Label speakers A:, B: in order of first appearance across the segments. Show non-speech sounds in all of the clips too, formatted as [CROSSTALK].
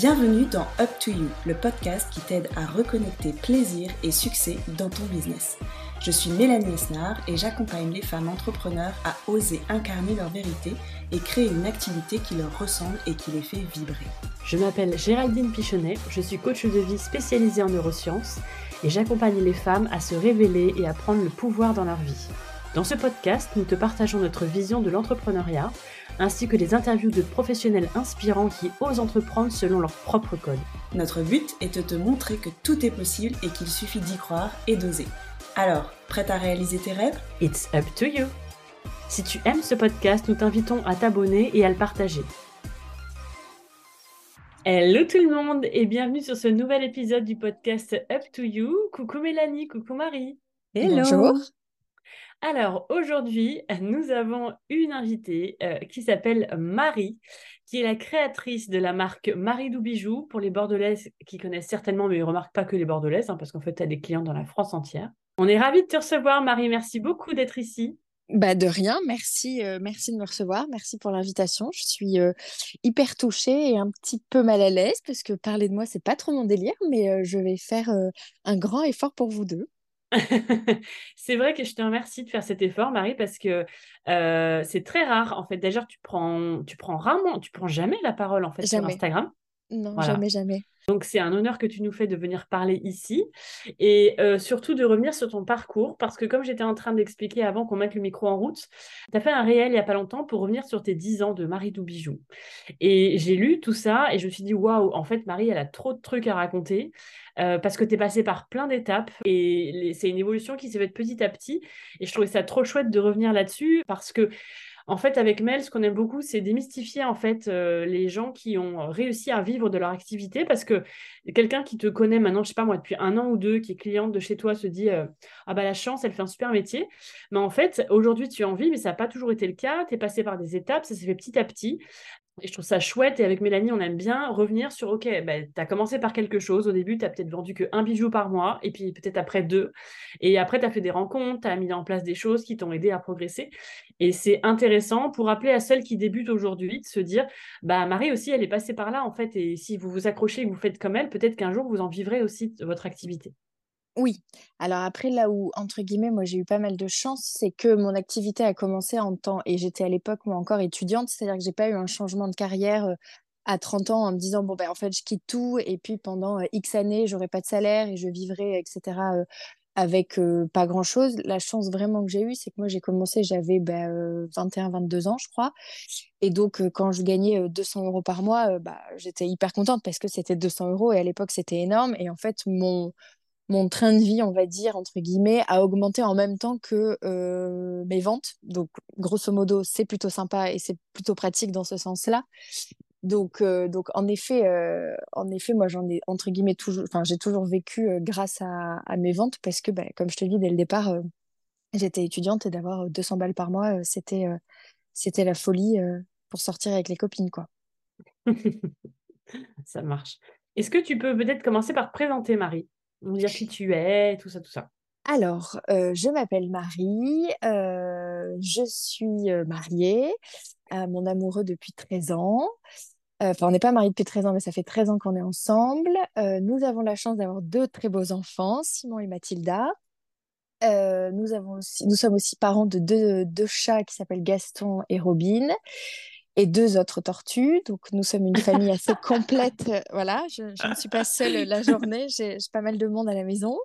A: Bienvenue dans Up to You, le podcast qui t'aide à reconnecter plaisir et succès dans ton business. Je suis Mélanie Esnard et j'accompagne les femmes entrepreneurs à oser incarner leur vérité et créer une activité qui leur ressemble et qui les fait vibrer.
B: Je m'appelle Géraldine Pichonnet, je suis coach de vie spécialisée en neurosciences et j'accompagne les femmes à se révéler et à prendre le pouvoir dans leur vie. Dans ce podcast, nous te partageons notre vision de l'entrepreneuriat ainsi que des interviews de professionnels inspirants qui osent entreprendre selon leur propre code.
A: Notre but est de te montrer que tout est possible et qu'il suffit d'y croire et d'oser. Alors, prête à réaliser tes rêves?
B: It's up to you Si tu aimes ce podcast, nous t'invitons à t'abonner et à le partager. Hello tout le monde et bienvenue sur ce nouvel épisode du podcast Up to You. Coucou Mélanie, coucou Marie.
C: Hello. Bonjour.
B: Alors aujourd'hui, nous avons une invitée euh, qui s'appelle Marie, qui est la créatrice de la marque Marie Bijoux pour les Bordelaises qui connaissent certainement, mais ne remarquent pas que les Bordelaises, hein, parce qu'en fait, tu as des clients dans la France entière. On est ravis de te recevoir, Marie. Merci beaucoup d'être ici.
C: Bah de rien, merci, euh, merci de me recevoir, merci pour l'invitation. Je suis euh, hyper touchée et un petit peu mal à l'aise parce que parler de moi c'est pas trop mon délire, mais je vais faire un grand effort pour vous deux. [LAUGHS]
B: c'est vrai que je te remercie de faire cet effort, Marie, parce que euh, c'est très rare. En fait, d'ailleurs, tu prends, tu prends rarement, tu prends jamais la parole en fait sur Instagram.
C: Non, jamais, jamais.
B: Donc, c'est un honneur que tu nous fais de venir parler ici et euh, surtout de revenir sur ton parcours parce que, comme j'étais en train d'expliquer avant qu'on mette le micro en route, tu as fait un réel il n'y a pas longtemps pour revenir sur tes 10 ans de Marie Doubijou. Et j'ai lu tout ça et je me suis dit, waouh, en fait, Marie, elle a trop de trucs à raconter. Euh, parce que tu es passé par plein d'étapes et c'est une évolution qui s'est faite petit à petit. Et je trouvais ça trop chouette de revenir là-dessus parce que en fait, avec Mel, ce qu'on aime beaucoup, c'est démystifier en fait euh, les gens qui ont réussi à vivre de leur activité, parce que quelqu'un qui te connaît maintenant, je sais pas moi, depuis un an ou deux, qui est cliente de chez toi, se dit euh, ah bah la chance, elle fait un super métier. Mais en fait, aujourd'hui, tu en vis, mais ça n'a pas toujours été le cas. Tu es passé par des étapes, ça s'est fait petit à petit. Et je trouve ça chouette. Et avec Mélanie, on aime bien revenir sur OK, bah, tu as commencé par quelque chose. Au début, tu as peut-être vendu qu'un bijou par mois, et puis peut-être après deux. Et après, tu as fait des rencontres, tu as mis en place des choses qui t'ont aidé à progresser. Et c'est intéressant pour rappeler à celles qui débutent aujourd'hui de se dire bah, Marie aussi, elle est passée par là, en fait. Et si vous vous accrochez et que vous faites comme elle, peut-être qu'un jour, vous en vivrez aussi votre activité.
C: Oui. Alors après, là où, entre guillemets, moi j'ai eu pas mal de chance, c'est que mon activité a commencé en temps, et j'étais à l'époque, moi encore étudiante, c'est-à-dire que j'ai pas eu un changement de carrière euh, à 30 ans en me disant, bon, ben en fait, je quitte tout, et puis pendant euh, X années, j'aurai pas de salaire et je vivrai, etc., euh, avec pas grand-chose. La chance vraiment que j'ai eue, c'est que moi j'ai commencé, j'avais ben, 21, 22 ans, je crois. Et donc, quand je gagnais 200 euros par mois, bah, j'étais hyper contente parce que c'était 200 euros et à l'époque, c'était énorme. Et en fait, mon, mon train de vie, on va dire, entre guillemets, a augmenté en même temps que euh, mes ventes. Donc, grosso modo, c'est plutôt sympa et c'est plutôt pratique dans ce sens-là. Donc, euh, donc en effet, euh, en effet, moi, j'en ai entre guillemets toujours, enfin, j'ai toujours vécu grâce à, mes ventes parce que, bah, comme je te dis dès le départ, j'étais étudiante et d'avoir 200 balles par mois, c'était, c'était la folie pour sortir avec les copines. [LAUGHS]
B: Ça marche. Est-ce que tu peux peut-être commencer par te présenter, Marie? Nous dire qui tu es, tout ça, tout ça.
C: Alors, euh, je m'appelle Marie, euh, je suis euh, mariée à mon amoureux depuis 13 ans. Enfin, on n'est pas mariés depuis 13 ans, mais ça fait 13 ans qu'on est ensemble. nous avons la chance d'avoir deux très beaux enfants, Simon et Mathilda. nous, avons aussi, nous sommes aussi parents de deux, deux chats qui s'appellent Gaston et Robin et deux autres tortues. Donc, nous sommes une famille assez [LAUGHS] complète. Euh, voilà, je, ne suis pas seule [LAUGHS] la journée. J'ai pas mal de monde à la maison.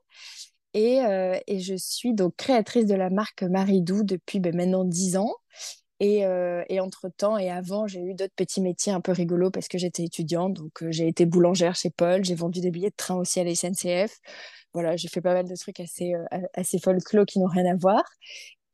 C: Et, euh, et, je suis donc créatrice de la marque Maridou depuis ben, maintenant dix ans. Et, euh, et entre-temps et avant, j'ai eu d'autres petits métiers un peu rigolos parce que j'étais étudiante. Donc, j'ai été boulangère chez Paul. J'ai vendu des billets de train aussi à la SNCF. Voilà, j'ai fait pas mal de trucs assez, assez folklore qui n'ont rien à voir.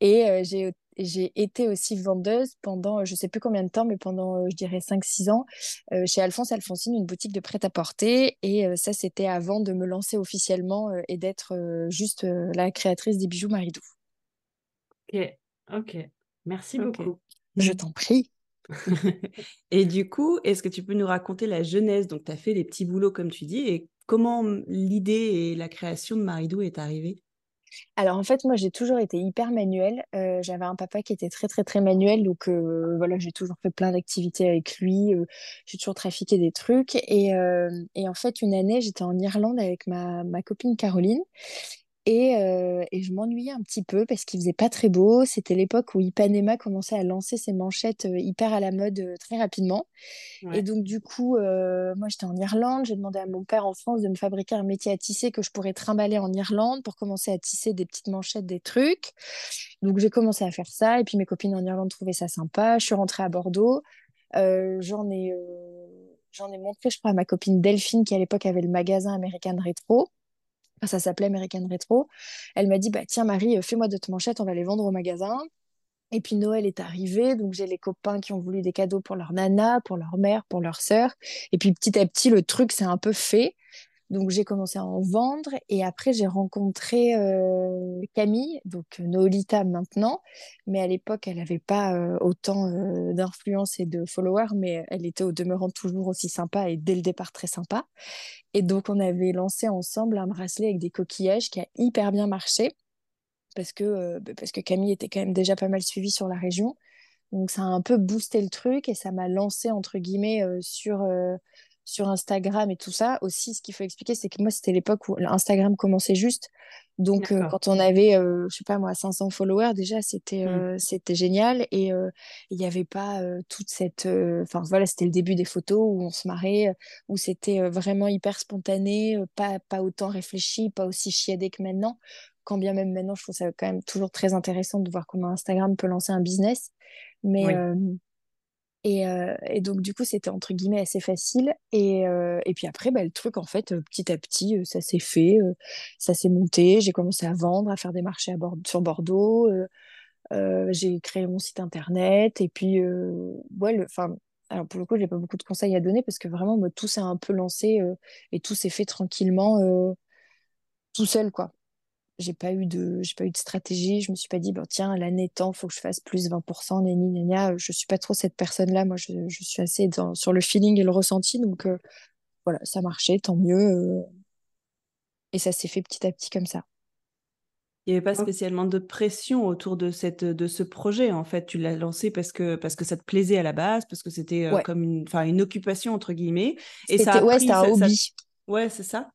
C: Et j'ai j'ai été aussi vendeuse pendant, je ne sais plus combien de temps, mais pendant, euh, je dirais, 5-6 ans, euh, chez Alphonse Alphonsine, une boutique de prêt-à-porter. Et euh, ça, c'était avant de me lancer officiellement et d'être juste la créatrice des bijoux Maridou.
B: Ok, ok. Merci beaucoup.
C: Je t'en prie. [LAUGHS]
A: et du coup, est-ce que tu peux nous raconter la jeunesse? Donc, tu as fait des petits boulots, comme tu dis, et comment l'idée et la création de Maridou est arrivée?
C: Alors en fait, moi j'ai toujours été hyper manuelle. Euh, j'avais un papa qui était très très très manuel, donc euh, voilà, j'ai toujours fait plein d'activités avec lui. euh, j'ai toujours trafiqué des trucs. Et, en fait, une année, j'étais en Irlande avec ma copine Caroline. Et, euh, et je m'ennuyais un petit peu parce qu'il faisait pas très beau. C'était l'époque où Ipanema commençait à lancer ses manchettes euh, hyper à la mode euh, très rapidement. Et donc, du coup, euh, moi, j'étais en Irlande. J'ai demandé à mon père en France de me fabriquer un métier à tisser que je pourrais trimballer en Irlande pour commencer à tisser des petites manchettes, des trucs. Donc, j'ai commencé à faire ça. Et puis, mes copines en Irlande trouvaient ça sympa. Je suis rentrée à Bordeaux. Euh, j'en ai, j'en ai montré, je crois, à ma copine Delphine qui, à l'époque, avait le magasin American Retro. Ça s'appelait American Retro. Elle m'a dit, bah, tiens, Marie, euh, fais-moi d'autres manchettes, on va les vendre au magasin. Et puis Noël est arrivé, donc j'ai les copains qui ont voulu des cadeaux pour leur nana, pour leur mère, pour leur sœur. Et puis petit à petit, le truc s'est un peu fait. Donc j'ai commencé à en vendre et après j'ai rencontré Camille, donc euh, Noolita maintenant, mais à l'époque elle n'avait pas autant d'influence et de followers, mais elle était au demeurant toujours aussi sympa et dès le départ très sympa. Et donc on avait lancé ensemble un bracelet avec des coquillages qui a hyper bien marché parce que, bah, parce que Camille était quand même déjà pas mal suivie sur la région. Donc ça a un peu boosté le truc et ça m'a lancé entre guillemets sur, sur Instagram et tout ça. Aussi, ce qu'il faut expliquer, c'est que moi, c'était l'époque où Instagram commençait juste. Donc euh, quand on avait, euh, je sais pas moi, 500 followers, déjà, c'était
B: Mm.
C: euh, c'était génial. Et euh, il n'y avait pas toute cette... Enfin voilà, c'était le début des photos où on se marrait, où c'était vraiment hyper spontané, pas, pas autant réfléchi, pas aussi chiadé que maintenant. Quand bien même maintenant, je trouve ça quand même toujours très intéressant de voir comment Instagram peut lancer un business. Mais,
B: Oui.
C: Et, euh, et donc, du coup, c'était entre guillemets assez facile. Et, euh, et puis après, bah, le truc, en fait, euh, petit à petit, ça s'est fait, ça s'est monté. J'ai commencé à vendre, à faire des marchés à Bord- sur Bordeaux. j'ai créé mon site internet. Et puis, ouais, le, alors pour le coup, j'ai pas beaucoup de conseils à donner parce que vraiment, moi, tout s'est un peu lancé et tout s'est fait tranquillement, tout seul, quoi j'ai pas eu de j'ai pas eu de stratégie. Je me suis pas dit bon tiens l'année temps faut que je fasse plus 20% nani nania je suis pas trop cette personne là moi je, je suis assez dans, sur le feeling et le ressenti. Donc euh, voilà ça marchait tant mieux euh, et ça s'est fait petit à petit comme ça.
A: Il n'y avait pas spécialement de pression autour de cette de ce projet, en fait. Tu l'as lancé parce que parce que ça te plaisait à la base, parce que c'était,
C: ouais.
A: comme une enfin, une «occupation» entre guillemets. Et ça
C: c'était
A: a
C: ouais
A: pris
C: un
A: ça ça
C: hobby.
A: Ouais, c'est ça?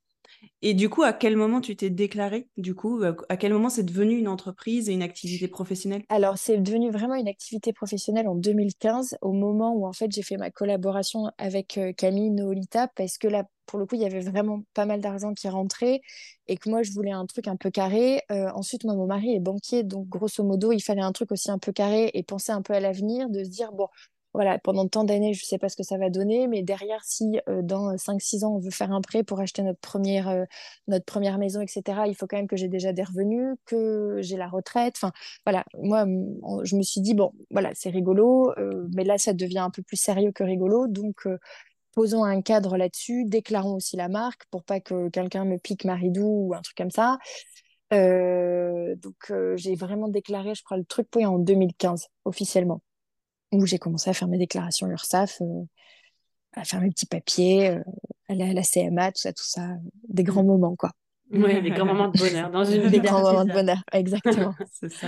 A: Et du coup, à quel moment tu t'es déclarée, du coup? Heu, à quel moment c'est devenu une entreprise et une activité professionnelle?
C: Alors, c'est devenu vraiment une activité professionnelle en 2015, au moment où en fait j'ai fait ma collaboration avec euh, Camille Noolita, parce que là, pour le coup, il y avait vraiment pas mal d'argent qui rentrait et que moi, je voulais un truc un peu carré. Euh, ensuite, moi, mon mari est banquier, donc grosso modo, il fallait un truc aussi un peu carré et penser un peu à l'avenir, de se dire, bon, voilà, pendant tant d'années, je sais pas ce que ça va donner, mais derrière, si euh, dans cinq six ans, on veut faire un prêt pour acheter notre première, euh, notre première maison, etc., il faut quand même que j'ai déjà des revenus, que j'ai la retraite. Enfin, voilà, moi, je me suis dit, bon, voilà, c'est rigolo, euh, mais là, ça devient un peu plus sérieux que rigolo. Donc, euh, posons un cadre là-dessus, déclarons aussi la marque pour pas que quelqu'un me pique Maridou ou un truc comme ça. Euh, donc, euh, j'ai vraiment déclaré, je crois, le truc oui, en 2015, officiellement, où j'ai commencé à faire mes déclarations URSSAF, euh, à faire mes petits papiers, euh, aller à la CMA, tout ça, tout ça, des grands moments, quoi.
B: Oui, des grands moments de bonheur dans une
C: Des grands moments de bonheur, exactement. [LAUGHS]
A: C'est ça.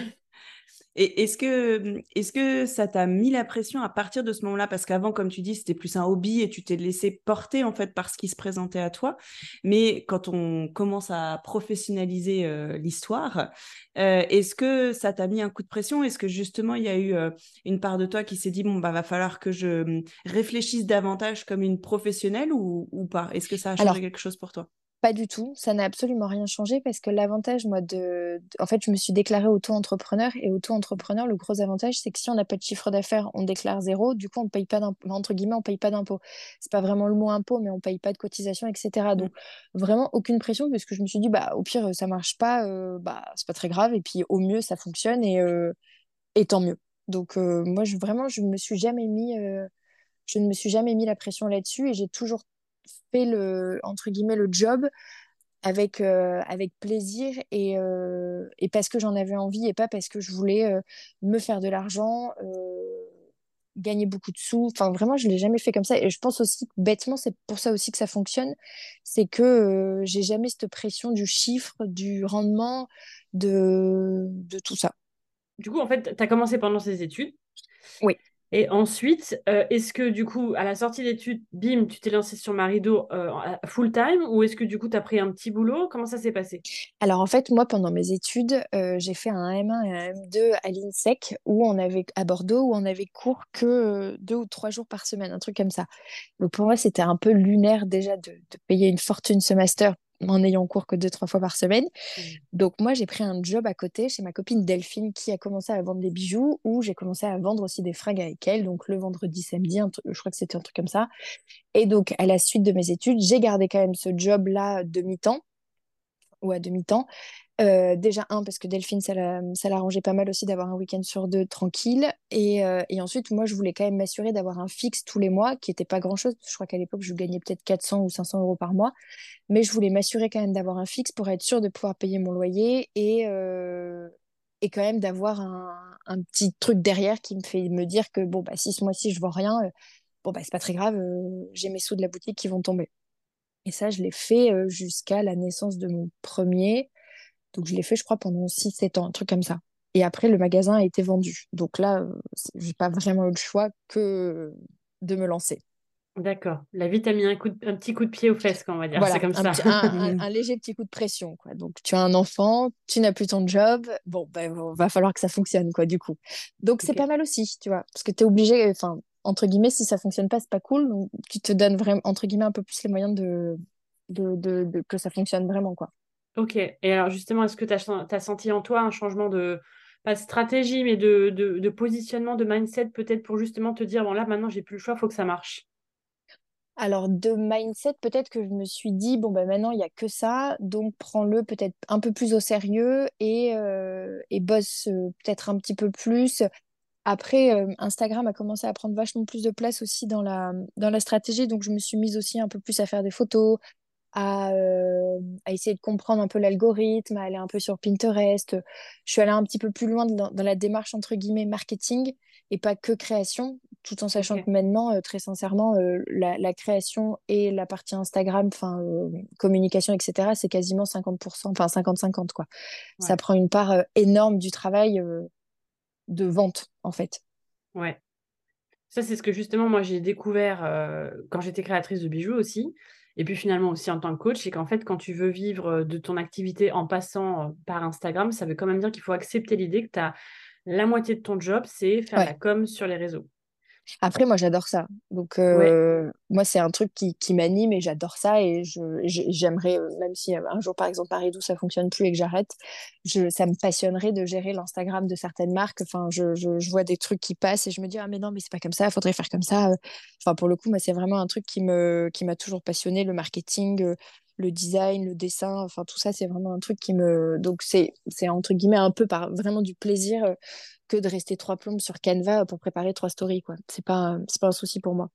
A: Et est-ce que, ça t'a mis la pression à partir de ce moment-là? Parce qu'avant, comme tu dis, c'était plus un hobby et tu t'es laissé porter en fait par ce qui se présentait à toi. Mais quand on commence à professionnaliser euh, l'histoire, euh, est-ce que ça t'a mis un coup de pression? Est-ce que justement il y a eu euh, une part de toi qui s'est dit bon bah va falloir que je hum, réfléchisse davantage comme une professionnelle ou, ou pas? Est-ce que ça a changé
C: Alors,
A: quelque chose pour toi?
C: Pas du tout, ça n'a absolument rien changé parce que l'avantage, moi, de... En fait, je me suis déclarée auto-entrepreneur et auto-entrepreneur, le gros avantage, c'est que si on n'a pas de chiffre d'affaires, on déclare zéro, du coup, on ne paye pas d'impôt, entre guillemets, on paye pas d'impôt. C'est pas vraiment le mot impôt, mais on paye pas de cotisation, etc.
A: Mm.
C: Donc, vraiment, aucune pression parce que je me suis dit, bah, au pire, ça marche pas, euh, bah, c'est pas très grave et puis au mieux, ça fonctionne et, euh, et tant mieux. Donc, euh, moi, je, vraiment, je me suis jamais mis, je ne me suis jamais mis la pression là-dessus et j'ai toujours fait le, entre guillemets, le job avec, euh, avec plaisir et, euh, et parce que j'en avais envie et pas parce que je voulais euh, me faire de l'argent, gagner beaucoup de sous. Enfin, vraiment, je l'ai jamais fait comme ça. Et je pense aussi, bêtement, c'est pour ça aussi que ça fonctionne. C'est que j'ai jamais cette pression du chiffre, du rendement, de, de tout ça.
B: Du coup, en fait, tu as commencé pendant ces études.
C: Oui.
B: Et ensuite, euh, est-ce que du coup, à la sortie d'études, bim, tu t'es lancé sur Marido euh, full time ou est-ce que du coup, tu as pris un petit boulot? Comment ça s'est passé?
C: Alors en fait, moi, pendant mes études, euh, j'ai fait un M1 et un M2 à l'INSEC où on avait à Bordeaux où on avait cours que deux ou trois jours par semaine, un truc comme ça. Donc pour moi, c'était un peu lunaire déjà de, de payer une fortune ce master en ayant cours que deux, trois fois par semaine. Mmh. Donc moi, j'ai pris un job à côté chez ma copine Delphine qui a commencé à vendre des bijoux, où j'ai commencé à vendre aussi des fringues avec elle, donc le vendredi, samedi, je crois que c'était un truc comme ça. Et donc, à la suite de mes études, j'ai gardé quand même ce job-là de mi-temps, ou à demi-temps, euh, déjà, un, parce que Delphine, ça l'arrangeait pas mal aussi d'avoir un week-end sur deux tranquille. Et, euh, et, ensuite, moi, je voulais quand même m'assurer d'avoir un fixe tous les mois, qui n'était pas grand-chose. Je crois qu'à l'époque, je gagnais peut-être 400 ou 500 euros par mois. Mais je voulais m'assurer quand même d'avoir un fixe pour être sûre de pouvoir payer mon loyer et, euh, et quand même d'avoir un, un, petit truc derrière qui me fait me dire que, bon, bah, si ce mois-ci, je vends rien, bon, bah, c'est pas très grave, j'ai mes sous de la boutique qui vont tomber. Et ça, je l'ai fait jusqu'à la naissance de mon premier. Donc, je l'ai fait, je crois, pendant 6-7 ans, un truc comme ça. Et après, le magasin a été vendu. Donc là, euh, j'ai pas vraiment eu le choix que de me lancer.
B: D'accord. La vie t'a mis un, coup un petit coup de pied aux fesses, on va dire.
C: c'est
B: comme
C: un,
B: ça. [LAUGHS]
C: un, léger petit coup de pression. Quoi. Donc, tu as un enfant, tu n'as plus ton job. Bon, ben, va falloir que ça fonctionne, quoi, du coup. Donc, c'est pas mal aussi, tu vois. Parce que tu es obligé, enfin, entre guillemets, si ça fonctionne pas, c'est pas cool. Donc, tu te donnes vraiment, entre guillemets, un peu plus les moyens de, de, de que ça fonctionne vraiment, quoi.
B: Ok. Et alors justement, est-ce que tu as, senti en toi un changement de, pas de stratégie, mais de, de, positionnement, de mindset peut-être pour justement te dire, bon là maintenant j'ai plus le choix, il faut que ça marche?
C: Alors, de mindset, peut-être que je me suis dit, bon, ben maintenant, il n'y a que ça, donc prends-le peut-être un peu plus au sérieux et, euh, et bosse euh, peut-être un petit peu plus. Après, euh, Instagram a commencé à prendre vachement plus de place aussi dans la, dans la stratégie, donc je me suis mise aussi un peu plus à faire des photos, euh, à, essayer de comprendre un peu l'algorithme, à aller un peu sur Pinterest. Je suis allée un petit peu plus loin dans, la démarche, entre guillemets, marketing et pas que création, tout en sachant que maintenant, euh, très sincèrement, la, création et la partie Instagram, enfin, communication, etc., c'est quasiment 50%, enfin 50-50, quoi. Ça prend une part énorme du travail de vente, en fait.
B: Ouais. Ça, c'est ce que justement, moi, j'ai découvert quand j'étais créatrice de bijoux aussi. Et puis finalement aussi en tant que coach, c'est qu'en fait, quand tu veux vivre euh, de ton activité en passant euh, par Instagram, ça veut quand même dire qu'il faut accepter l'idée que tu as la moitié de ton job, c'est faire la com sur les réseaux.
C: Après, moi, j'adore ça. Donc, euh, moi, c'est un truc qui, qui m'anime et j'adore ça. Et j'aimerais, euh, même si euh, un jour, par exemple, Paris 12, ça fonctionne plus et que j'arrête, ça me passionnerait de gérer l'Instagram de certaines marques. Enfin, je, je, vois des trucs qui passent et je me dis, ah, mais non, mais c'est pas comme ça, il faudrait faire comme ça. Enfin, pour le coup, moi, c'est vraiment un truc qui m'a qui toujours passionné, le marketing, le design, le dessin, enfin tout ça, c'est vraiment un truc qui me. Donc, c'est entre guillemets un peu par vraiment du plaisir euh, que de rester trois plombes sur Canva pour préparer trois stories, quoi. C'est pas, pas un souci pour moi.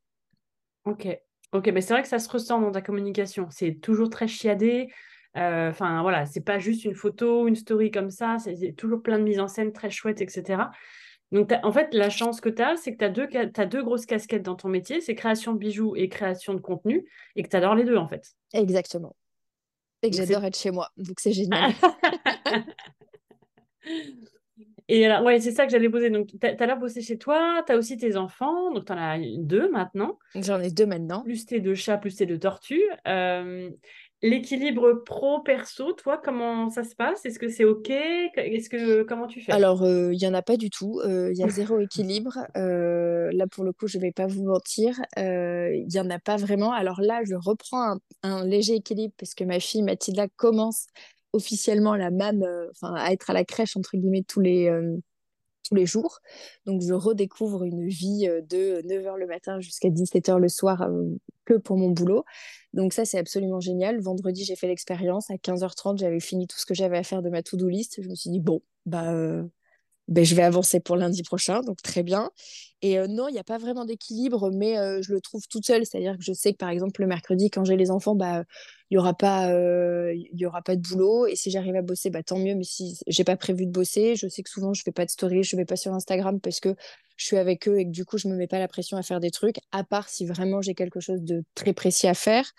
B: Ok. Ok, mais c'est vrai que ça se ressent dans ta communication. C'est toujours très chiadé. Euh, enfin, voilà, c'est pas juste une photo, une story comme ça. C'est toujours plein de mise en scène très chouette, etc. Donc, en fait, la chance que tu as, c'est que tu as, deux, as deux grosses casquettes dans ton métier, c'est création de bijoux et création de contenu, et que tu adores les deux, en fait.
C: Exactement. Et que j'adore être chez moi, donc c'est génial. [LAUGHS]
B: et alors, ouais, c'est ça que j'allais poser. Donc, tu as, l'air bossé chez toi, tu as aussi tes enfants, donc tu en as deux maintenant.
C: J'en ai deux maintenant.
B: Plus tes deux chats, plus tes deux tortues. Euh, L'équilibre pro-perso, toi, comment ça se passe? Est-ce que c'est OK? Est-ce que comment tu fais?
C: Alors, il euh, n'y en a pas du tout. Il y a zéro [LAUGHS] équilibre. Euh, là, pour le coup, je ne vais pas vous mentir. Il n'y en a pas vraiment. Alors là, je reprends un, léger équilibre parce que ma fille Mathilda commence officiellement la MAM, enfin à être à la crèche entre guillemets tous les tous les jours. Donc, je redécouvre une vie de 9h le matin jusqu'à 17h le soir que pour mon boulot. Donc ça, c'est absolument génial. Vendredi, j'ai fait l'expérience. À 15h30, j'avais fini tout ce que j'avais à faire de ma to-do list. Je me suis dit, bon, bah, euh, ben, je vais avancer pour lundi prochain, donc très bien. Et euh, non, il n'y a pas vraiment d'équilibre, mais euh, je le trouve toute seule. C'est-à-dire que je sais que, par exemple, le mercredi, quand j'ai les enfants, bah, il y aura pas y aura pas de boulot et si j'arrive à bosser bah tant mieux mais si j'ai pas prévu de bosser je sais que souvent je fais pas de story je vais pas sur Instagram parce que je suis avec eux et que du coup je me mets pas la pression à faire des trucs à part si vraiment j'ai quelque chose de très précis à faire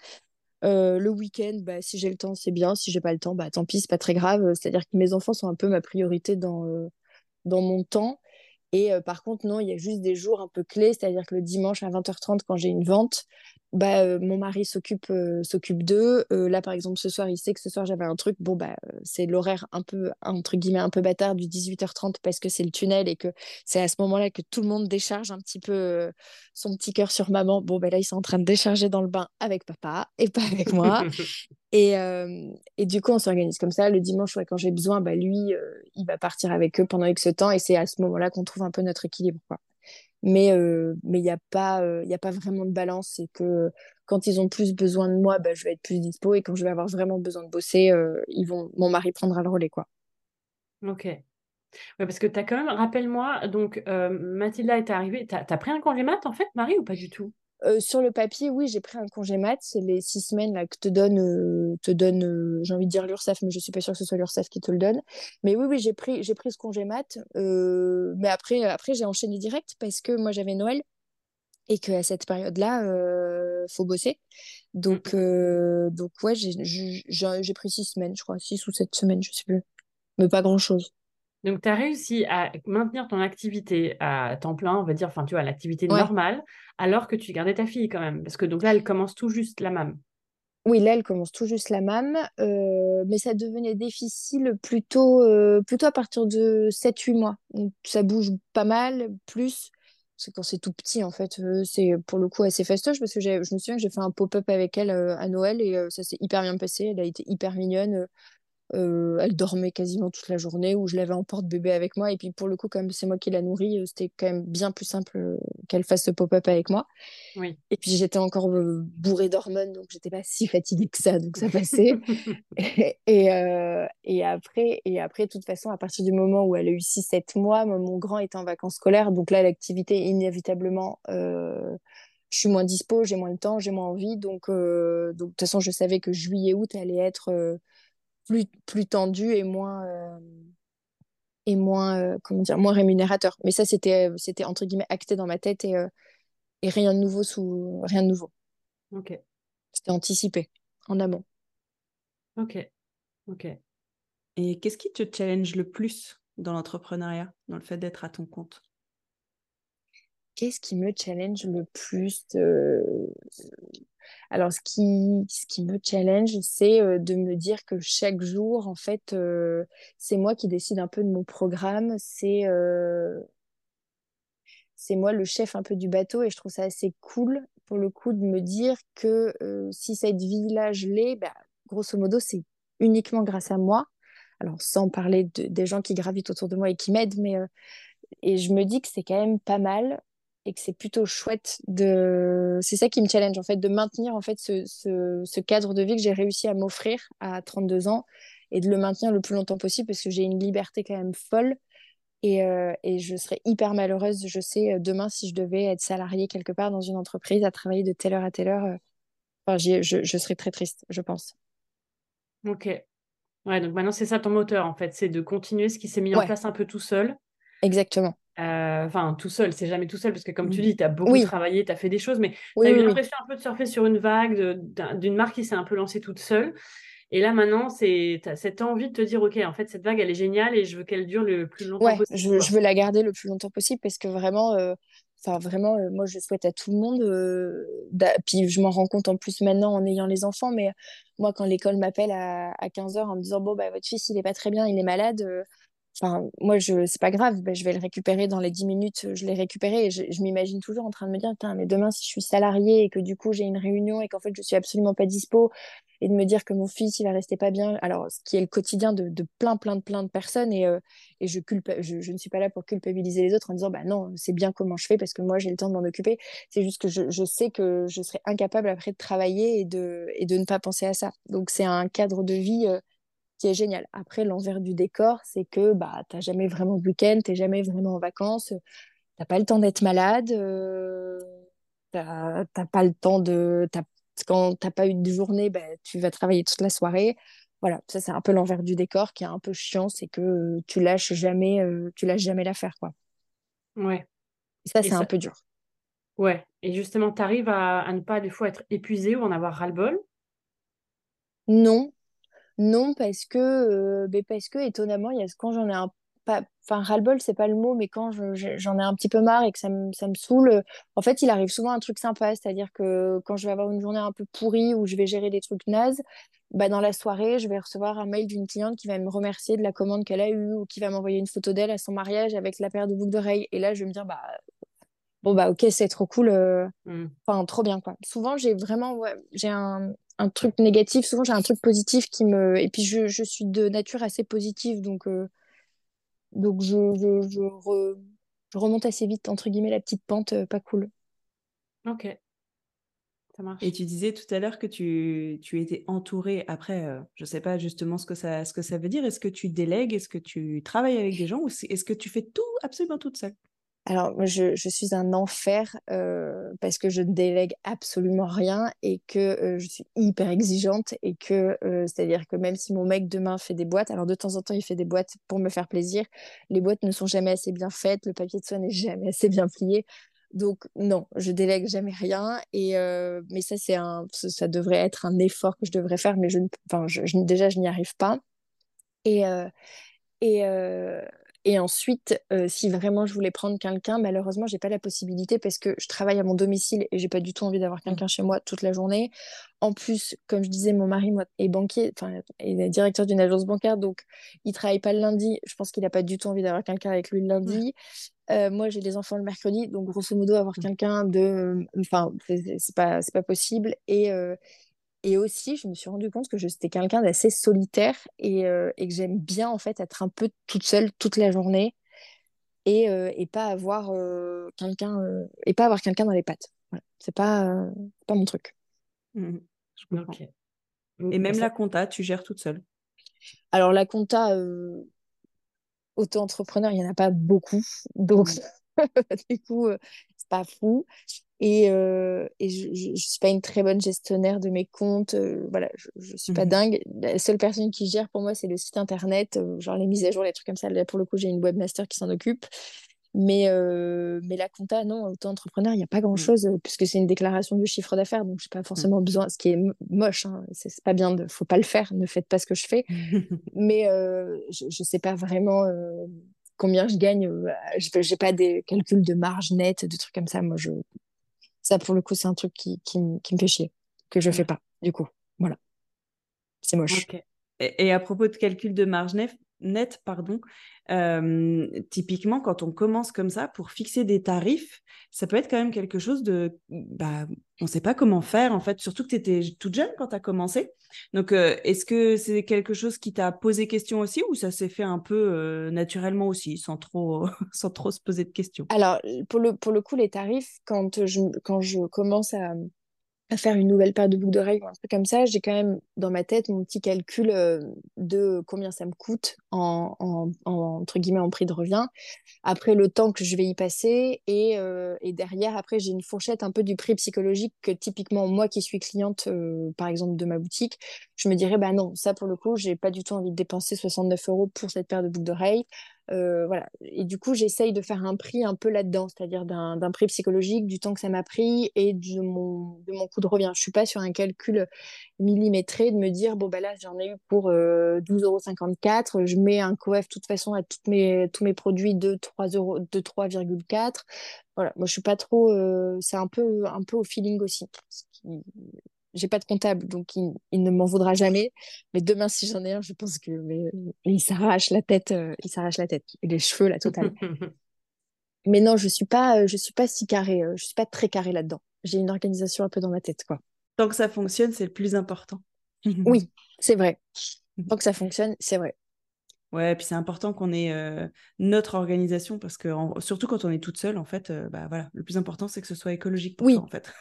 C: le week-end, bah, si j'ai le temps, c'est bien. Si j'ai pas le temps, bah, tant pis, c'est pas très grave. C'est-à-dire que mes enfants sont un peu ma priorité dans, dans mon temps. Et par contre, non, il y a juste des jours un peu clés, c'est-à-dire que le dimanche à 20h30, quand j'ai une vente, bah, mon mari s'occupe s'occupe d'eux. là, par exemple, ce soir, il sait que ce soir, j'avais un truc. Bon, bah, c'est l'horaire un peu, entre guillemets, un peu bâtard du 18h30 parce que c'est le tunnel et que c'est à ce moment-là que tout le monde décharge un petit peu son petit cœur sur maman. Bon, bah, là, ils sont en train de décharger dans le bain avec papa et pas avec moi. [LAUGHS] et, et du coup, on s'organise comme ça. Le dimanche, quand j'ai besoin, bah, lui, il va partir avec eux pendant X temps et c'est à ce moment-là qu'on trouve un peu notre équilibre. Quoi mais euh, mais il n'y a pas il y a pas vraiment de balance. C'est que quand ils ont plus besoin de moi bah, je vais être plus dispo. Et quand je vais avoir vraiment besoin de bosser euh, ils vont mon mari prendra le relais quoi.
B: Ok. Ouais, parce que tu as quand même rappelle-moi donc euh, Mathilda est arrivée. Tu as, pris un congé mat en fait Marie ou pas du tout?
C: Euh, sur le papier, oui, j'ai pris un congé mat. C'est les six semaines là, que te donne, euh, te donne euh, j'ai envie de dire l'URSSAF, mais je suis pas sûre que ce soit l'URSSAF qui te le donne. Mais oui, oui, j'ai pris, j'ai pris ce congé mat. mais après, après j'ai enchaîné direct parce que moi, j'avais Noël et qu'à cette période-là, il faut bosser. Donc, mmh. donc ouais, j'ai pris six semaines, je crois, six ou sept semaines, je sais plus. Mais pas grand-chose.
B: Donc, tu as réussi à maintenir ton activité à temps plein, on va dire, enfin, tu vois, l'activité normale, alors que tu gardais ta fille quand même. Parce que donc là, elle commence tout juste la MAM.
C: Oui, là, elle commence tout juste la MAM, euh, mais ça devenait difficile plutôt, euh, plutôt à partir de 7-8 mois. Donc, ça bouge pas mal, plus. Parce que quand c'est tout petit, en fait, euh, c'est pour le coup assez fastoche, parce que je me souviens que j'ai fait un pop-up avec elle à Noël et ça s'est hyper bien passé. Elle a été hyper mignonne. Euh, elle dormait quasiment toute la journée ou je l'avais en porte-bébé avec moi. Et puis pour le coup, comme c'est moi qui la nourris, euh, c'était quand même bien plus simple euh, qu'elle fasse ce pop-up avec moi.
B: Oui.
C: Et puis j'étais encore bourrée d'hormones, donc j'étais pas si fatiguée que ça, donc ça passait. [LAUGHS] [LAUGHS] et, et, après, et après, de toute façon, à partir du moment où elle a eu 6-7 mois, mon grand était en vacances scolaires, donc là, l'activité, inévitablement, je suis moins dispo, j'ai moins de temps, j'ai moins envie. Donc, donc de toute façon, je savais que juillet-août allait être plus, plus tendu et moins, euh, et moins, euh, comment dire, moins rémunérateur. Mais ça, c'était, c'était entre guillemets acté dans ma tête et, euh, et rien de nouveau sous rien de nouveau.
B: Ok.
C: C'était anticipé en amont.
B: Ok. Ok.
A: Et qu'est-ce qui te challenge le plus dans l'entrepreneuriat, dans le fait d'être à ton compte?
C: Qu'est-ce qui me challenge le plus alors, ce qui, ce qui me challenge, c'est euh, de me dire que chaque jour, en fait, euh, c'est moi qui décide un peu de mon programme. C'est euh, c'est moi le chef un peu du bateau et je trouve ça assez cool pour le coup de me dire que si cette vie-là, je l'ai, bah, grosso modo, c'est uniquement grâce à moi. Alors, sans parler de, des gens qui gravitent autour de moi et qui m'aident, mais et je me dis que c'est quand même pas mal et que c'est plutôt chouette de c'est ça qui me challenge en fait de maintenir en fait ce, ce, cadre de vie que j'ai réussi à m'offrir à 32 ans et de le maintenir le plus longtemps possible parce que j'ai une liberté quand même folle et, euh, et, je serais hyper malheureuse je sais demain si je devais être salariée quelque part dans une entreprise à travailler de telle heure à telle heure euh, enfin, je, je serais très triste je pense.
B: Ok. Ouais donc maintenant c'est ça ton moteur en fait c'est de continuer ce qui s'est mis en place un peu tout seul.
C: Exactement.
B: euh, enfin, tout seul, c'est jamais tout seul, parce que comme tu mmh. dis, tu as beaucoup travaillé, tu as fait des choses, mais tu as eu l'impression un peu de surfer sur une vague d'une marque qui s'est un peu lancée toute seule. Et là, maintenant, tu as cette envie de te dire, OK, en fait, cette vague, elle est géniale et je veux qu'elle dure le plus longtemps possible.
C: Je, je, veux la garder le plus longtemps possible parce que vraiment, euh, enfin, vraiment, euh, moi, je souhaite à tout le monde. puis je m'en rends compte en plus maintenant en ayant les enfants, mais moi, quand l'école m'appelle à, à 15h en me disant, bon, bah, votre fils, il est pas très bien, il est malade Enfin, moi, je, c'est pas grave, ben, je vais le récupérer dans les 10 minutes, je l'ai récupéré et je, m'imagine toujours en train de me dire, mais demain, si je suis salariée et que du coup, j'ai une réunion et qu'en fait, je suis absolument pas dispo et de me dire que mon fils, il va rester pas bien. Alors, ce qui est le quotidien de, de plein, plein, de plein de personnes et, euh, et je, je, je, ne suis pas là pour culpabiliser les autres en disant, bah non, c'est bien comment je fais parce que moi, j'ai le temps de m'en occuper. C'est juste que je, je sais que je serai incapable après de travailler et de, et de ne pas penser à ça. Donc, c'est un cadre de vie. Euh, est génial. Après, l'envers du décor, c'est que bah, tu n'as jamais vraiment de week-end, tu n'es jamais vraiment en vacances, tu n'as pas le temps d'être malade, euh, tu n'as pas le temps de... quand t'as pas eu de journée, bah, tu vas travailler toute la soirée. Voilà, ça c'est un peu l'envers du décor qui est un peu chiant, c'est que tu lâches jamais, tu lâches jamais l'affaire, quoi.
B: Ouais.
C: ça, c'est un peu dur.
B: Ouais. Et justement, tu arrives à, à, ne pas des fois être épuisé ou en avoir ras-le-bol?
C: Non. Non, parce que, ben, parce que étonnamment, il y a, quand j'en ai un pas, enfin, ras-le-bol, c'est pas le mot, mais quand j'en ai un petit peu marre et que ça me, ça me saoule, en fait, il arrive souvent un truc sympa, c'est-à-dire que quand je vais avoir une journée un peu pourrie où je vais gérer des trucs nazes, bah, dans la soirée, je vais recevoir un mail d'une cliente qui va me remercier de la commande qu'elle a eue ou qui va m'envoyer une photo d'elle à son mariage avec la paire de boucles d'oreilles. Et là, je vais me dire, bah, bon, bah, ok, c'est trop cool. Euh, mm. Enfin, trop bien, quoi. Souvent, j'ai vraiment, j'ai un, un, truc négatif. Souvent, j'ai un truc positif qui me. Et puis, je, je suis de nature assez positive. Donc, euh, donc je, je, je, remonte assez vite, entre guillemets, la petite pente, euh, pas cool.
B: Ok. Ça marche.
A: Et tu disais tout à l'heure que tu, tu étais entourée. Après, je ne sais pas justement ce que ça, ce que ça veut dire. Est-ce que tu délègues? Est-ce que tu travailles avec des gens? Ou est-ce que tu fais tout absolument toute seule?
C: Alors, je, suis un enfer euh, parce que je ne délègue absolument rien et que euh, je suis hyper exigeante et que, euh, c'est-à-dire que même si mon mec demain fait des boîtes, alors de temps en temps, il fait des boîtes pour me faire plaisir, les boîtes ne sont jamais assez bien faites, le papier de soie n'est jamais assez bien plié. Donc, non, je délègue jamais rien. Et, mais ça, c'est un, ça devrait être un effort que je devrais faire, mais je, enfin, je, déjà, je n'y arrive pas. Et, et, et ensuite, euh, si vraiment je voulais prendre quelqu'un, malheureusement, j'ai pas la possibilité parce que je travaille à mon domicile et j'ai pas du tout envie d'avoir mmh. quelqu'un chez moi toute la journée. En plus, comme je disais, mon mari moi, est banquier, enfin, est directeur d'une agence bancaire, donc il travaille pas le lundi. Je pense qu'il a pas du tout envie d'avoir quelqu'un avec lui le lundi. Euh, moi, j'ai des enfants le mercredi, donc grosso modo, avoir mmh. quelqu'un de, enfin, c'est pas, c'est pas possible. Et euh, et aussi, je me suis rendu compte que j'étais quelqu'un d'assez solitaire et, euh, et que j'aime bien en fait être un peu toute seule toute la journée et, euh, et pas avoir euh, quelqu'un et pas avoir quelqu'un dans les pattes. Voilà. C'est pas pas mon truc.
A: Mmh je comprends. Et même la compta, tu gères toute seule?
C: Alors la compta, auto-entrepreneur, il y en a pas beaucoup, donc mmh. [LAUGHS] du coup, c'est pas fou. Et, euh, et je ne suis pas une très bonne gestionnaire de mes comptes. Euh, voilà, je ne suis pas mmh dingue. La seule personne qui gère pour moi, c'est le site internet, euh, genre les mises à jour, les trucs comme ça. Là, pour le coup, j'ai une webmaster qui s'en occupe. Mais, mais la compta, non, auto-entrepreneur, il n'y a pas mmh. grand-chose, puisque c'est une déclaration de chiffre d'affaires. Donc, je n'ai pas mmh. forcément besoin, ce qui est moche. Hein, c'est pas bien, de, faut pas le faire. Ne faites pas ce que je fais. [LAUGHS] mais je ne sais pas vraiment combien je gagne. je n'ai pas des calculs de marge nette, de trucs comme ça. Moi, je ça, pour le coup, c'est un truc qui, qui, me fait chier, que je fais pas, du coup. Voilà. C'est moche.
A: Et, et, à propos de calcul de marge nette, net, pardon, typiquement, quand on commence comme ça, pour fixer des tarifs, ça peut être quand même quelque chose de... Bah, on ne sait pas comment faire, en fait, surtout que tu étais toute jeune quand tu as commencé. Donc, euh, est-ce que c'est quelque chose qui t'a posé question aussi ou ça s'est fait un peu euh, naturellement aussi, sans trop, [LAUGHS] sans trop se poser de questions?
C: Alors, pour le, pour le coup, les tarifs, quand je, quand je commence à faire une nouvelle paire de boucles d'oreilles ou un truc comme ça, j'ai quand même dans ma tête mon petit calcul euh, de combien ça me coûte en, en, entre guillemets en prix de revient. Après le temps que je vais y passer et, euh, et derrière après j'ai une fourchette un peu du prix psychologique que typiquement moi qui suis cliente euh, par exemple de ma boutique, je me dirais bah non ça pour le coup j'ai pas du tout envie de dépenser 69 euros pour cette paire de boucles d'oreilles. Euh, voilà. Et du coup, j'essaye de faire un prix un peu là-dedans, c'est-à-dire d'un prix psychologique, du temps que ça m'a pris et de mon, de mon coût de revient. Je suis pas sur un calcul millimétré de me dire, bon, bah là, j'en ai eu pour euh, 12,54 euros. Je mets un coef, de toute façon, à toutes mes, tous mes produits de 3,4 Voilà. Moi, je suis pas trop. Euh, c'est un peu, un peu au feeling aussi j'ai pas de comptable, donc il, ne m'en voudra jamais. Mais demain, si j'en ai un, je pense que mais, il s'arrache la tête, euh, il s'arrache la tête, et les cheveux la totale. [LAUGHS] mais non, je suis pas, euh, je suis pas si carré, euh, je suis pas très carré là-dedans. J'ai une organisation un peu dans ma tête, quoi.
A: Tant que ça fonctionne, c'est le plus important. [LAUGHS]
C: oui, c'est vrai. [LAUGHS] Tant que ça fonctionne, c'est vrai.
A: Ouais, puis c'est important qu'on ait notre organisation parce que surtout quand on est toute seule, en fait, bah voilà, le plus important c'est que ce soit écologique pour
C: oui.
A: toi, en fait.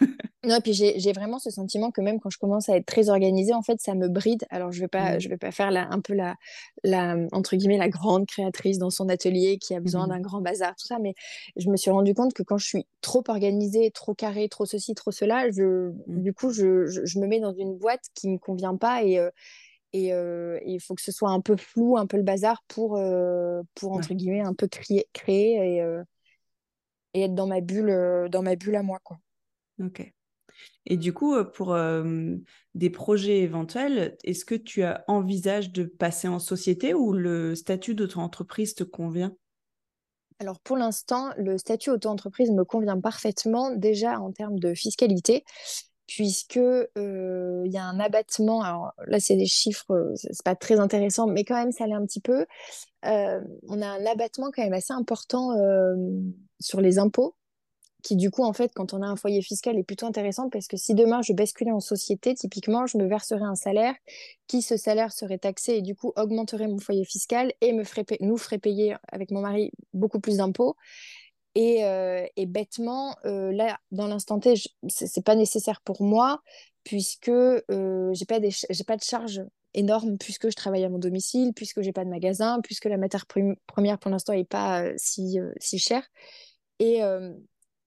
C: non, et puis j'ai vraiment ce sentiment que même quand je commence à être très organisée, en fait, ça me bride. Alors je vais [LAUGHS] pas, mmh. je vais pas faire la, un peu la, la, entre guillemets, la grande créatrice dans son atelier qui a besoin mmh d'un grand bazar, tout ça, mais je me suis rendu compte que quand je suis trop organisée, trop carrée, trop ceci, trop cela, je, mmh. du coup, je, je, je, me mets dans une boîte qui me convient pas et et il faut que ce soit un peu flou, un peu le bazar pour, pour entre guillemets, un peu créer, créer et, et être dans ma bulle, dans ma bulle à moi. Quoi.
A: Ok. Et du coup, pour des projets éventuels, est-ce que tu as envisage de passer en société ou le statut d'auto-entreprise te convient?
C: Alors pour l'instant, le statut auto-entreprise me convient parfaitement déjà en termes de fiscalité puisque il y a un abattement. Alors là, c'est des chiffres, c'est pas très intéressant, mais quand même, ça l'est un petit peu. on a un abattement quand même assez important sur les impôts, qui du coup, en fait, quand on a un foyer fiscal, est plutôt intéressant parce que si demain je basculais en société, typiquement, je me verserais un salaire, qui ce salaire serait taxé et du coup augmenterait mon foyer fiscal et me ferait nous ferait payer avec mon mari beaucoup plus d'impôts. Euh, et, bêtement, euh, là, dans l'instant T, ce n'est pas nécessaire pour moi, puisque euh, je n'ai pas, pas de charge énorme, puisque je travaille à mon domicile, puisque j'ai pas de magasin, puisque la matière première, pour l'instant, n'est pas si, si chère. Et,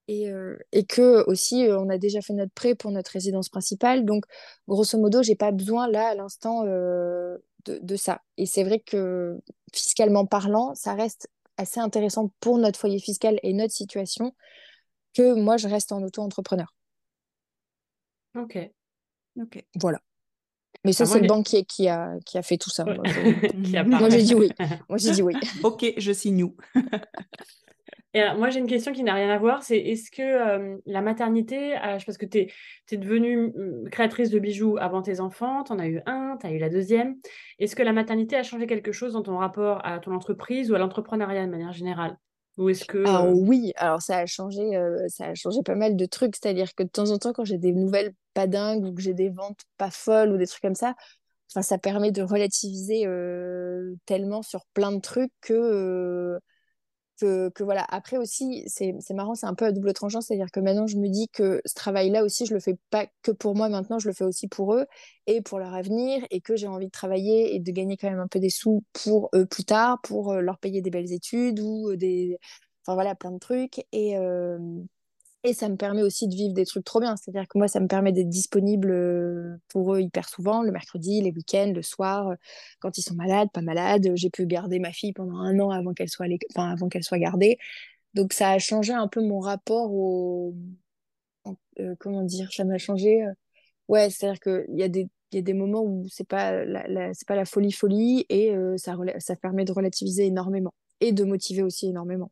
C: et, et, que aussi, on a déjà fait notre prêt pour notre résidence principale. Donc, grosso modo, j'ai pas besoin, là, à l'instant, de ça. Et c'est vrai que, fiscalement parlant, ça reste assez intéressant pour notre foyer fiscal et notre situation que moi, je reste en auto-entrepreneur.
B: Ok.
A: Ok.
C: Voilà. Mais ça, c'est le banquier qui a, qui a fait tout ça. Moi, [LAUGHS] [LAUGHS]
B: j'ai
C: dit oui. Moi, j'ai dit oui. [LAUGHS]
A: ok, je signe où
B: Et moi, j'ai une question qui n'a rien à voir. C'est est-ce que euh, la maternité, parce que tu es, es, devenue mm, créatrice de bijoux avant tes enfants, tu en as eu un, tu as eu la deuxième. Est-ce que la maternité a changé quelque chose dans ton rapport à ton entreprise ou à l'entrepreneuriat de manière générale? Ou est-ce que
C: ah, oui, alors ça a changé, euh, ça a changé pas mal de trucs. C'est-à-dire que de temps en temps, quand j'ai des nouvelles pas dingues ou que j'ai des ventes pas folles ou des trucs comme ça, enfin ça permet de relativiser euh, tellement sur plein de trucs que que, voilà. Après aussi, c'est marrant, c'est un peu à double tranchant, c'est-à-dire que maintenant, je me dis que ce travail-là aussi, je le fais pas que pour moi maintenant, je le fais aussi pour eux et pour leur avenir et que j'ai envie de travailler et de gagner quand même un peu des sous pour eux plus tard, pour euh, leur payer des belles études ou euh, des... Enfin voilà, plein de trucs. Et, et ça me permet aussi de vivre des trucs trop bien. C'est-à-dire que moi, ça me permet d'être disponible euh, pour eux hyper souvent, le mercredi, les week-ends, le soir, euh, quand ils sont malades, pas malades. J'ai pu garder ma fille pendant un an avant qu'elle soit, avant qu'elle soit gardée. Donc ça a changé un peu mon rapport au... Euh, comment dire Ça m'a changé. Ouais, c'est-à-dire qu'il y, a des... y a des moments où c'est pas la, pas la folie folie et ça, ça permet de relativiser énormément et de motiver aussi énormément.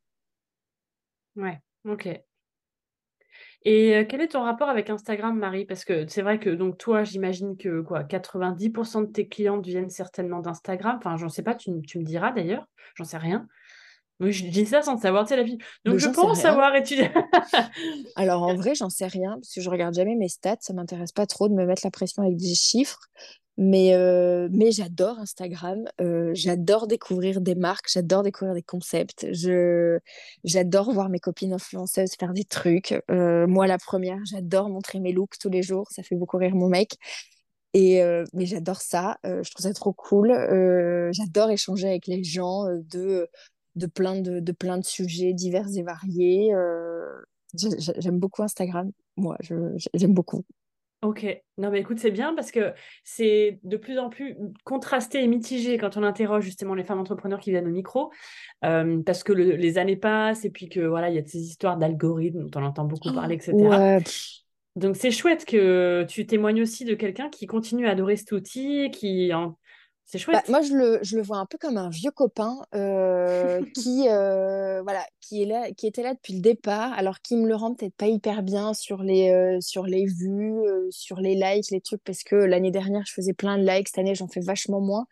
B: Ouais, ok. Et quel est ton rapport avec Instagram, Marie? Parce que c'est vrai que donc toi, j'imagine que quoi, 90% de tes clientes viennent certainement d'Instagram. Enfin, j'en sais pas, tu me diras d'ailleurs, j'en sais rien. Je dis ça sans savoir, tu sais, la fille. Donc, je pense savoir étudier. [LAUGHS]
C: Alors, en vrai, j'en sais rien, parce que je regarde jamais mes stats. Ça m'intéresse pas trop de me mettre la pression avec des chiffres. Mais, euh, mais j'adore Instagram, euh, j'adore découvrir des marques, j'adore découvrir des concepts, je, j'adore voir mes copines influenceuses faire des trucs. Euh, moi, la première, j'adore montrer mes looks tous les jours, ça fait beaucoup rire mon mec. Et, mais j'adore ça, je trouve ça trop cool. j'adore échanger avec les gens de, de, plein de, de plein de sujets divers et variés. j'aime beaucoup Instagram, moi, j'aime beaucoup.
B: Ok, non mais écoute, c'est bien parce que c'est de plus en plus contrasté et mitigé quand on interroge justement les femmes entrepreneurs qui viennent au micro, euh, parce que les années passent et puis que voilà, il y a ces histoires d'algorithmes dont on entend beaucoup parler, etc. Donc c'est chouette que tu témoignes aussi de quelqu'un qui continue à adorer cet outil, qui en, c'est chouette.
C: Bah, moi, je le, je le, vois un peu comme un vieux copain euh, [LAUGHS] qui, euh, voilà, qui, est là, qui était là depuis le départ, alors qui me le rend peut-être pas hyper bien sur les, euh, sur les vues, sur les likes, les trucs, parce que l'année dernière, je faisais plein de likes, cette année, j'en fais vachement moins.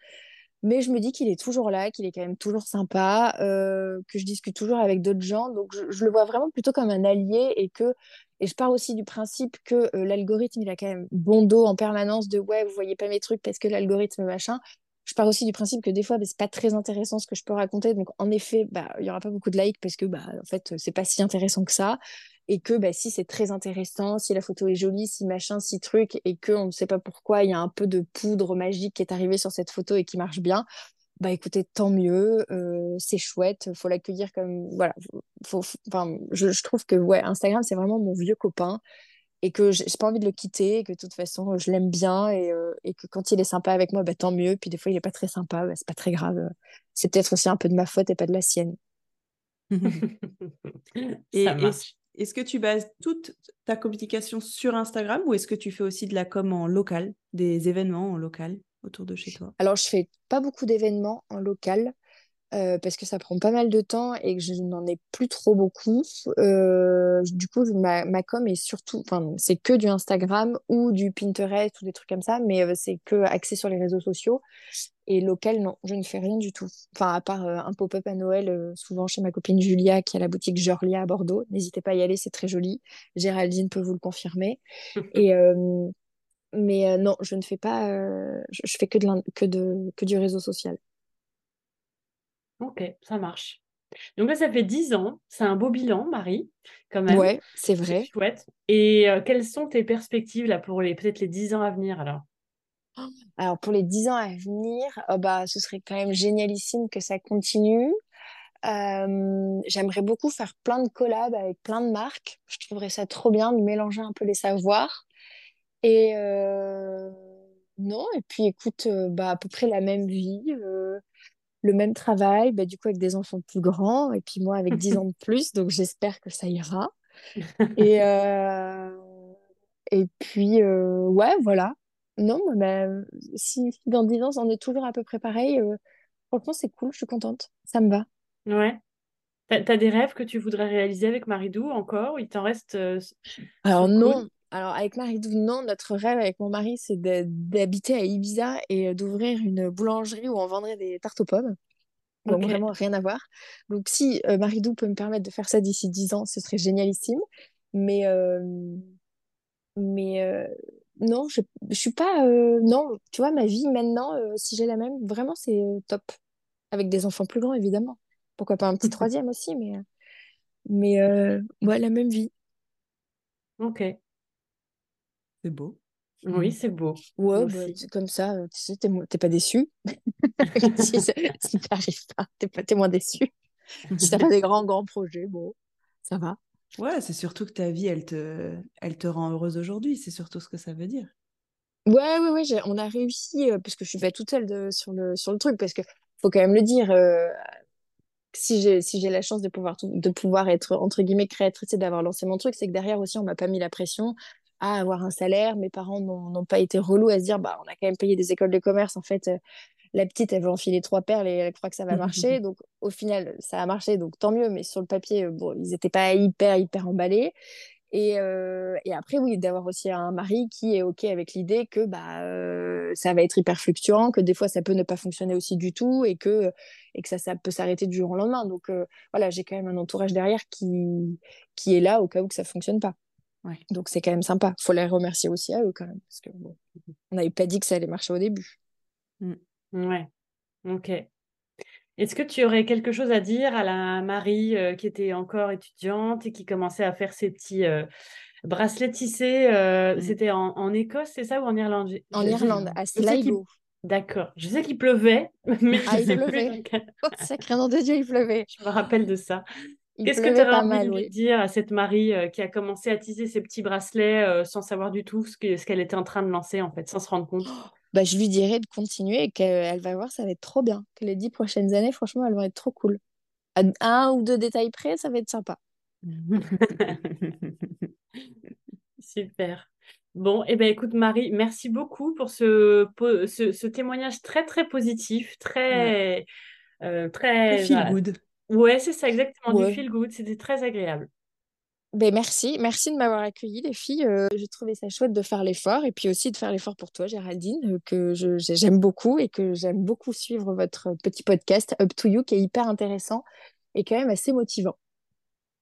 C: Mais je me dis qu'il est toujours là, qu'il est quand même toujours sympa, que je discute toujours avec d'autres gens. Donc, je, le vois vraiment plutôt comme un allié et que. Et je pars aussi du principe que l'algorithme, il a quand même bon dos en permanence de ouais, vous voyez pas mes trucs parce que l'algorithme machin je pars aussi du principe que des fois, bah, c'est pas très intéressant ce que je peux raconter. Donc, en effet, bah, il y aura pas beaucoup de likes parce que, bah, en fait, c'est pas si intéressant que ça. Et que, bah, si c'est très intéressant, si la photo est jolie, si machin, si truc, et que on ne sait pas pourquoi, il y a un peu de poudre magique qui est arrivée sur cette photo et qui marche bien, bah écoutez, tant mieux, euh, c'est chouette, faut l'accueillir comme voilà, faut, enfin, je, je, trouve que ouais, Instagram c'est vraiment mon vieux copain et que j'ai pas envie de le quitter, et que de toute façon je l'aime bien et, euh, et, que quand il est sympa avec moi, bah tant mieux, puis des fois il est pas très sympa, bah, c'est pas très grave, c'est peut-être aussi un peu de ma faute et pas de la sienne. [LAUGHS]
A: et est-ce que tu bases toute ta communication sur Instagram ou est-ce que tu fais aussi de la com en local, des événements en local autour de chez toi?
C: Alors, je fais pas beaucoup d'événements en local. Euh, parce que ça prend pas mal de temps et que je n'en ai plus trop beaucoup. Euh, du coup, ma, ma com est surtout, enfin, c'est que du Instagram ou du Pinterest ou des trucs comme ça, mais euh, c'est que axé sur les réseaux sociaux. Et local, non, je ne fais rien du tout. Enfin, à part un pop-up à Noël, souvent chez ma copine Julia, qui a la boutique Jorlia à Bordeaux. N'hésitez pas à y aller, c'est très joli. Géraldine peut vous le confirmer. [LAUGHS] et, mais euh, non, je ne fais pas, euh, je, je, fais que, de que, de, que du réseau social.
B: Ok, ça marche. Donc là, ça fait 10 ans. C'est un beau bilan, Marie, quand même.
C: Ouais, c'est vrai.
B: Chouette. Et euh, quelles sont tes perspectives là pour les peut-être les 10 ans à venir alors?
C: Alors pour les 10 ans à venir, oh bah ce serait quand même génialissime que ça continue. J'aimerais beaucoup faire plein de collabs avec plein de marques. Je trouverais ça trop bien de mélanger un peu les savoirs. Et euh, non, et puis écoute, euh, bah, à peu près la même vie, le même travail, bah, du coup avec des enfants plus grands, et puis moi avec 10 [LAUGHS] ans de plus, donc j'espère que ça ira. Et, et puis, ouais, voilà. Non, mais si, dans 10 ans, on est toujours à peu près pareil, franchement, c'est cool, je suis contente, ça me va.
B: Ouais. T'as, as des rêves que tu voudrais réaliser avec Maridou encore? Il t'en reste
C: Alors non, alors, avec Marie-Dou, non, notre rêve avec mon mari, c'est d'habiter à Ibiza et euh, d'ouvrir une boulangerie où on vendrait des tartes aux pommes. Donc, vraiment rien à voir. Donc, si euh, Marie-Dou peut me permettre de faire ça d'ici 10 ans, ce serait génialissime. Mais, euh, mais non, je ne suis pas. non, tu vois, ma vie maintenant, si j'ai la même, vraiment, c'est top. Avec des enfants plus grands, évidemment. Pourquoi pas un petit [LAUGHS] troisième aussi, mais, mais ouais, la même vie.
B: Ok.
A: C'est beau.
B: Oui, c'est beau.
C: Ouais, bah, comme ça, tu sais, t'es pas déçu? [LAUGHS] si [LAUGHS] ça n'arrive pas, t'es pas moins déçu. si t'as pas des grands, grands projets, bon, ça va.
A: Ouais, c'est surtout que ta vie, elle te, elle te rend heureuse aujourd'hui. C'est surtout ce que ça veut dire.
C: Ouais, ouais, ouais. On a réussi, parce que je suis pas toute seule sur, le, sur le truc, parce que faut quand même le dire. si j'ai si la chance de pouvoir de pouvoir être entre guillemets créatrice et d'avoir lancé mon truc c'est que derrière aussi on m'a pas mis la pression à avoir un salaire. Mes parents n'ont pas été relous à se dire, bah, on a quand même payé des écoles de commerce. En fait, euh, la petite, elle veut enfiler trois perles et elle croit que ça va [LAUGHS] marcher. donc, au final, ça a marché, donc tant mieux. Mais sur le papier, euh, bon, ils n'étaient pas hyper, hyper emballés. Et, euh, et après, oui, d'avoir aussi un mari qui est OK avec l'idée que bah, ça va être hyper fluctuant, que des fois, ça peut ne pas fonctionner aussi du tout et que, et que ça, ça peut s'arrêter du jour au lendemain. Donc, voilà, j'ai quand même un entourage derrière qui, qui est là au cas où que ça ne fonctionne pas. Donc c'est quand même sympa. faut les remercier aussi à eux quand même. Parce que on n'avait pas dit que ça allait marcher au début.
B: Mmh. Ouais. Ok. Est-ce que tu aurais quelque chose à dire à la Marie euh, qui était encore étudiante et qui commençait à faire ses petits euh, bracelets tissés euh, mmh. C'était en, Écosse, c'est ça, ou en Irlande?
C: En Irlande, à Sligo.
B: D'accord. Je sais qu'il pleuvait, [LAUGHS] mais
C: ah, il pleuvait. oh, sacré nom de Dieu, il pleuvait.
B: Je me rappelle de ça. Qu'est-ce que tu aurais envie de dire à cette Marie qui a commencé à tisser ses petits bracelets sans savoir du tout ce qu'elle ce qu'elle était en train de lancer, en fait, sans se rendre compte?
C: Bah, Je lui dirais de continuer et qu'elle va voir, ça va être trop bien. Que les dix prochaines années, franchement, elles vont être trop cool. À un ou deux détails près, ça va être sympa. [LAUGHS]
B: Super. Bon, et eh ben, écoute, Marie, merci beaucoup pour ce, ce, témoignage très, très positif, très, euh, très,
A: feel good.
B: Ouais, c'est ça, exactement, du feel good. C'était très agréable.
C: Ben merci, merci de m'avoir accueilli les filles. Euh, j'ai trouvé ça chouette de faire l'effort et puis aussi de faire l'effort pour toi, Géraldine, que je, j'aime beaucoup et que j'aime beaucoup suivre votre petit podcast Up to You qui est hyper intéressant et quand même assez motivant.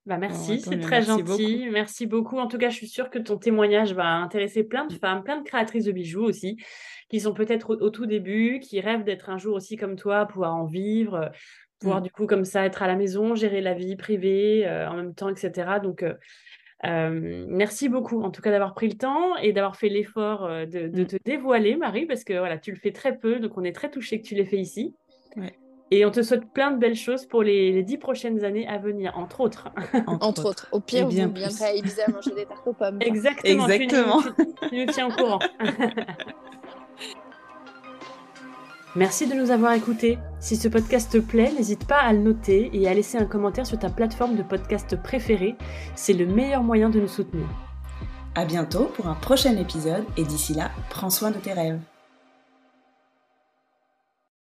B: Bah merci, c'est très gentil. Merci beaucoup. En tout cas, je suis sûre que ton témoignage va intéresser plein de femmes, plein de créatrices de bijoux aussi, qui sont peut-être au, tout début, qui rêvent d'être un jour aussi comme toi, pouvoir en vivre, pouvoir mm. du coup comme ça être à la maison, gérer la vie privée en même temps, etc. Donc euh, merci beaucoup, en tout cas, d'avoir pris le temps et d'avoir fait l'effort euh, de, mm. te dévoiler, Marie, parce que voilà, tu le fais très peu, donc on est très touchés que tu l'aies fait ici. Et on te souhaite plein de belles choses pour les, dix prochaines années à venir, entre autres. [LAUGHS]
C: Entre, autres. Au pire, bien vous viendrez à Ibiza manger des tartes aux pommes.
B: Exactement. Exactement. tu nous tiens au courant. [LAUGHS] Merci de nous avoir écoutés. Si ce podcast te plaît, n'hésite pas à le noter et à laisser un commentaire sur ta plateforme de podcast préférée. C'est le meilleur moyen de nous soutenir.
A: À bientôt pour un prochain épisode et d'ici là, prends soin de tes rêves.